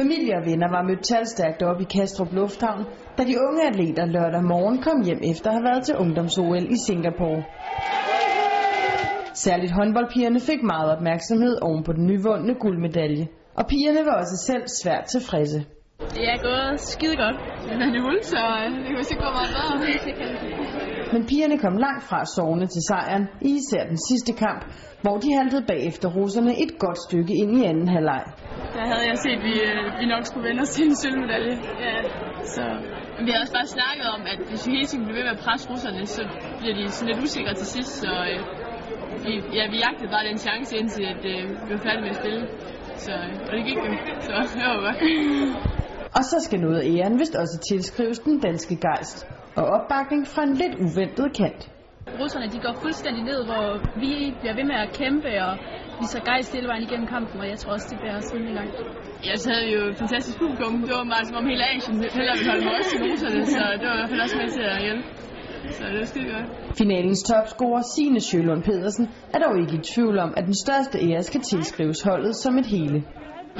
Familie og venner var mødt talstærkt op i Kastrup Lufthavn, da de unge atleter lørdag morgen kom hjem efter at have været til ungdoms-OL i Singapore. Særligt håndboldpigerne fik meget opmærksomhed oven på den nyvundne guldmedalje, og pigerne var også selv svært tilfredse. Det er gået skide godt. Den er nul, så det kan ikke gå meget bedre. Men pigerne kom langt fra sovende til sejren, i især den sidste kamp, hvor de haltede bagefter russerne et godt stykke ind i anden halvleg. Der havde jeg set, at vi, øh, vi nok skulle vende os til en sølvmedalje. Ja. Så Men vi har også bare snakket om, at hvis vi hele tiden bliver ved med at presse russerne, så bliver de sådan lidt usikre til sidst. Så øh, vi, ja, vi jagtede bare den chance indtil, at øh, vi var færdige med at spille. Så, øh, og det gik jo. Så det var godt. Og så skal noget af æren vist også tilskrives den danske gejst og opbakning fra en lidt uventet kant. Russerne de går fuldstændig ned, hvor vi bliver ved med at kæmpe, og vi så gejst hele vejen igennem kampen, og jeg tror også, det bliver os rimelig langt. Ja, så havde vi jo et fantastisk publikum. Det var meget som om hele Asien hellere ville holde med os til russerne, så det var i hvert fald også med til at hjælpe. Så det var skide godt. Finalens topscorer Signe Sjølund Pedersen er dog ikke i tvivl om, at den største ære skal tilskrives holdet som et hele.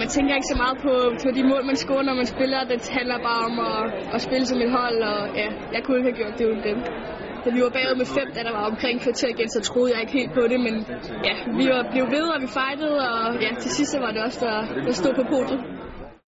Man tænker ikke så meget på, på de mål, man scorer, når man spiller. Det handler bare om at, at spille som et hold, og ja, jeg kunne ikke have gjort det uden dem. Da vi var bagud med fem, da der var omkring kvarter igen, så troede jeg ikke helt på det, men ja, vi var, blev ved, og vi fightede, og ja, til sidst så var det også der, der stod på podiet.